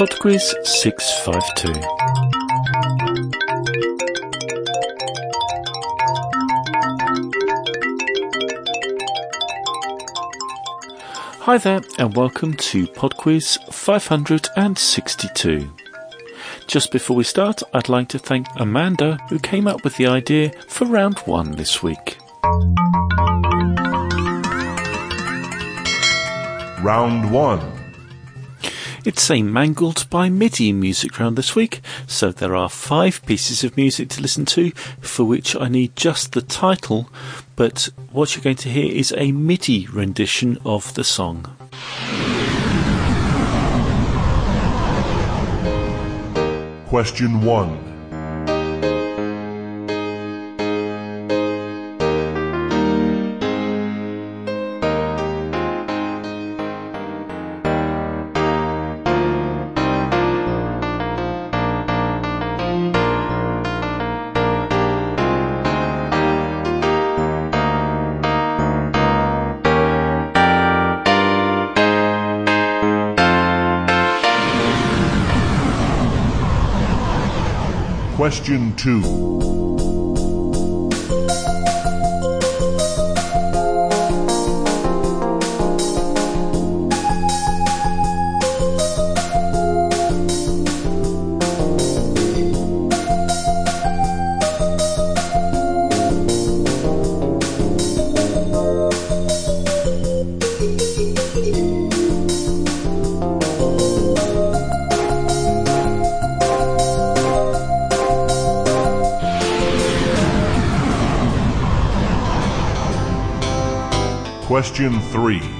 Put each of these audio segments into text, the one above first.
Podquiz 652. Hi there, and welcome to Podquiz 562. Just before we start, I'd like to thank Amanda, who came up with the idea for round one this week. Round 1. It's a Mangled by MIDI music round this week, so there are five pieces of music to listen to for which I need just the title, but what you're going to hear is a MIDI rendition of the song. Question 1. Question 2. Question 3.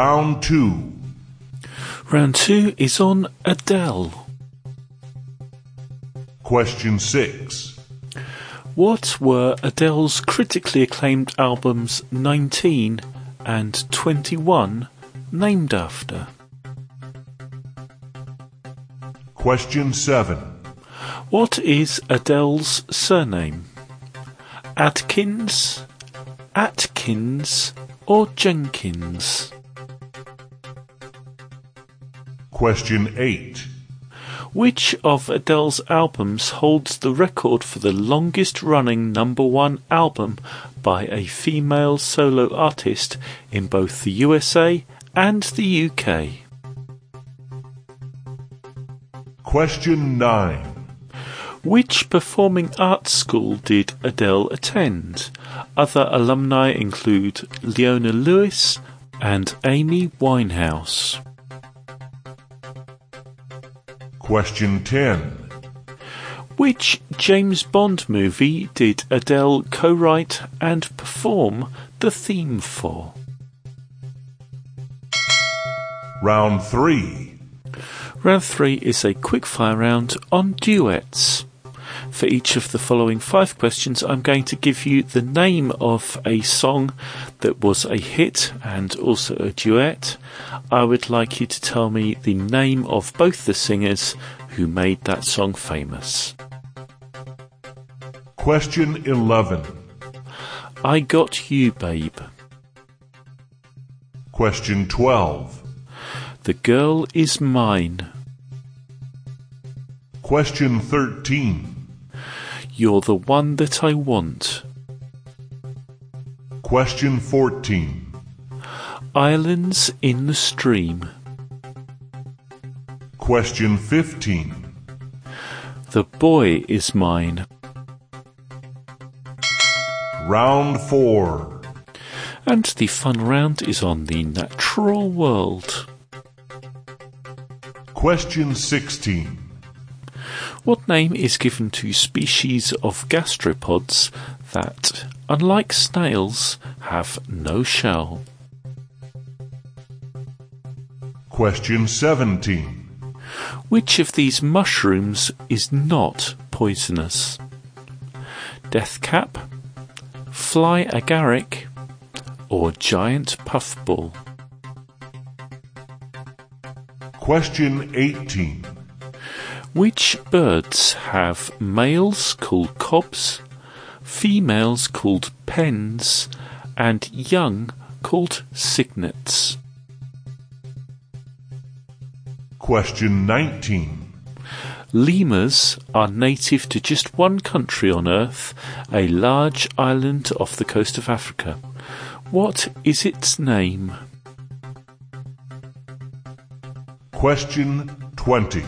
Round 2. Round two is on Adele. Question 6. What were Adele's critically acclaimed albums 19 and 21 named after? Question 7. What is Adele's surname? Adkins, Atkins, or Jenkins? Question 8. Which of Adele's albums holds the record for the longest running number one album by a female solo artist in both the USA and the UK? Question 9. Which performing arts school did Adele attend? Other alumni include Leona Lewis and Amy Winehouse. Question 10. Which James Bond movie did Adele co write and perform the theme for? Round 3. Round 3 is a quickfire round on duets. For each of the following five questions, I'm going to give you the name of a song that was a hit and also a duet. I would like you to tell me the name of both the singers who made that song famous. Question 11. I Got You, Babe. Question 12. The Girl Is Mine. Question 13. You're the One That I Want. Question 14. Islands in the Stream. Question 15. The Boy Is Mine. Round 4. And the fun round is on the natural world. Question 16. What name is given to species of gastropods that, unlike snails, have no shell? Question 17. Which of these mushrooms is not poisonous? Deathcap, fly agaric, or giant puffball? Question 18. Which birds have males called cobs, females called pens, and young called cygnets? Question 19. Lemurs are native to just one country on Earth, a large island off the coast of Africa. What is its name? Question 20.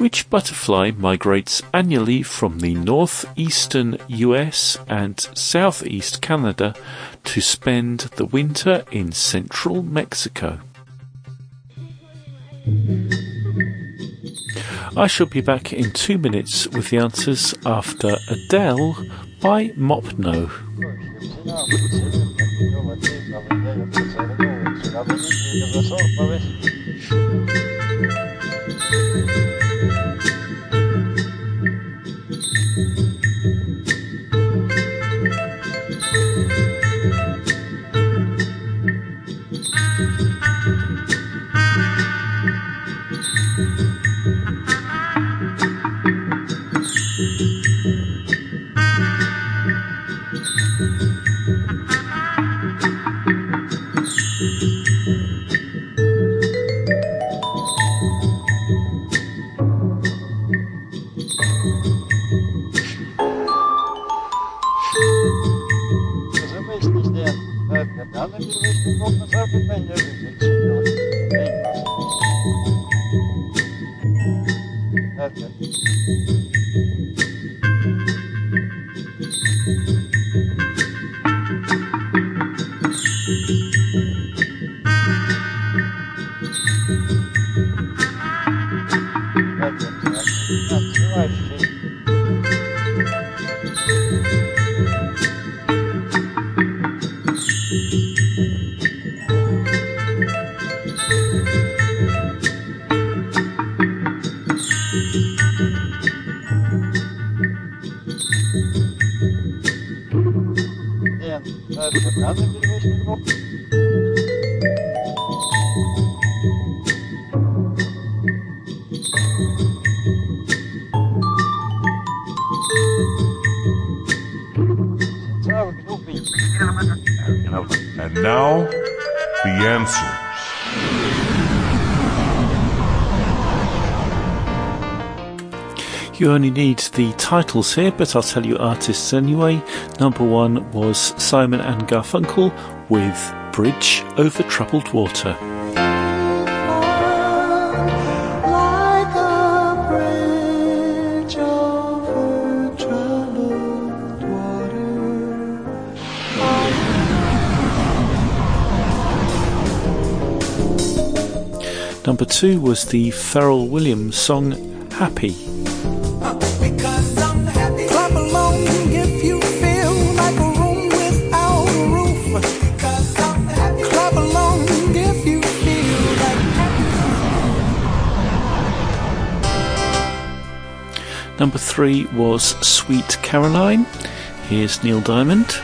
Which butterfly migrates annually from the northeastern US and southeast Canada to spend the winter in central Mexico? I shall be back in two minutes with the answers after Adele by Mopno. Até. And now, the answers. You only need the titles here, but I'll tell you artists anyway. Number one was Simon and Garfunkel with Bridge Over Troubled Water. Number two was the Pharrell Williams song Happy. Because I'm happy. Clap along if you feel like a room without a roof. Because I'm happy. Clap along if you feel like Number three was Sweet Caroline. Here's Neil Diamond.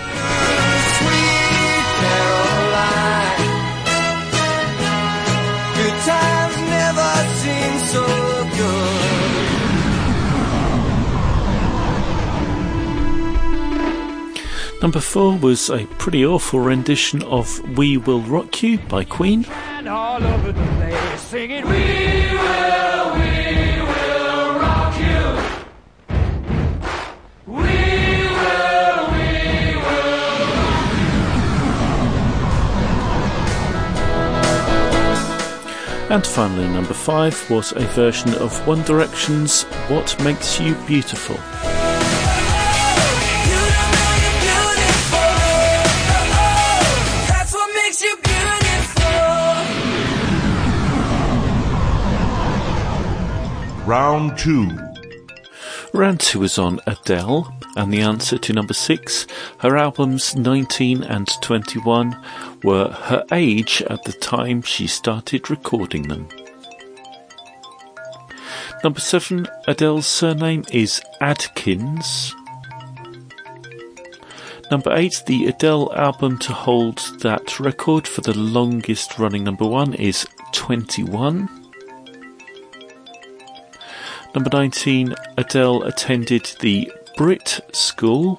Number four was a pretty awful rendition of We Will Rock You by Queen. And all over the place singing, We will, we will rock you. We will, we And finally, number five was a version of One Direction's What Makes You Beautiful. Round 2. Round two was on Adele, and the answer to number six, her albums 19 and 21, were her age at the time she started recording them. Number seven, Adele's surname is Adkins. Number eight, the Adele album to hold that record for the longest running number one is 21. Number 19, Adele attended the Brit School.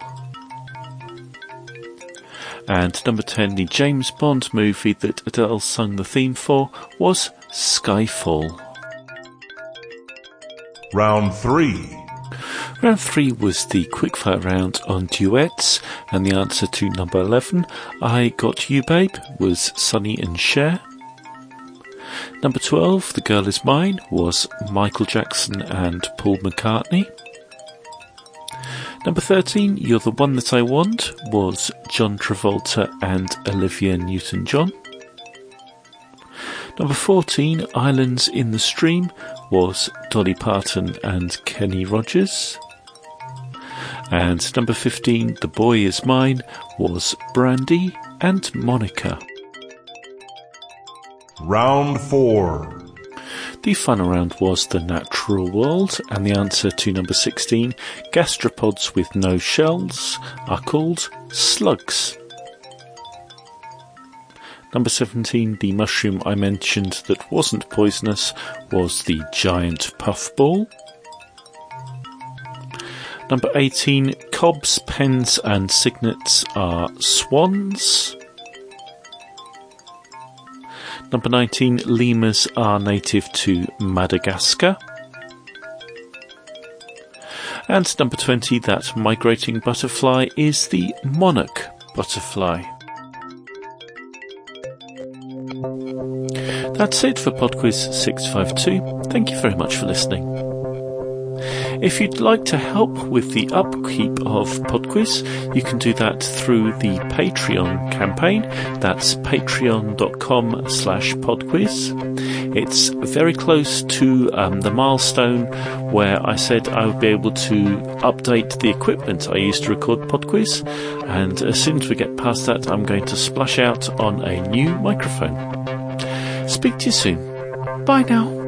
And number 10, the James Bond movie that Adele sung the theme for was Skyfall. Round 3. Round 3 was the quickfire round on duets, and the answer to number 11, I Got You Babe, was Sonny and Cher. Number 12, The Girl Is Mine, was Michael Jackson and Paul McCartney. Number 13, You're the One That I Want, was John Travolta and Olivia Newton John. Number 14, Islands in the Stream, was Dolly Parton and Kenny Rogers. And number 15, The Boy Is Mine, was Brandy and Monica. Round 4. The final round was the natural world, and the answer to number 16, gastropods with no shells, are called slugs. Number 17, the mushroom I mentioned that wasn't poisonous was the giant puffball. Number 18, cobs, pens, and cygnets are swans. Number 19, lemurs are native to Madagascar. And number 20, that migrating butterfly is the monarch butterfly. That's it for PodQuiz 652. Thank you very much for listening. If you'd like to help with the upkeep of PodQuiz, you can do that through the Patreon campaign. That's patreon.com slash podquiz. It's very close to um, the milestone where I said I would be able to update the equipment I use to record PodQuiz. And as soon as we get past that, I'm going to splash out on a new microphone. Speak to you soon. Bye now.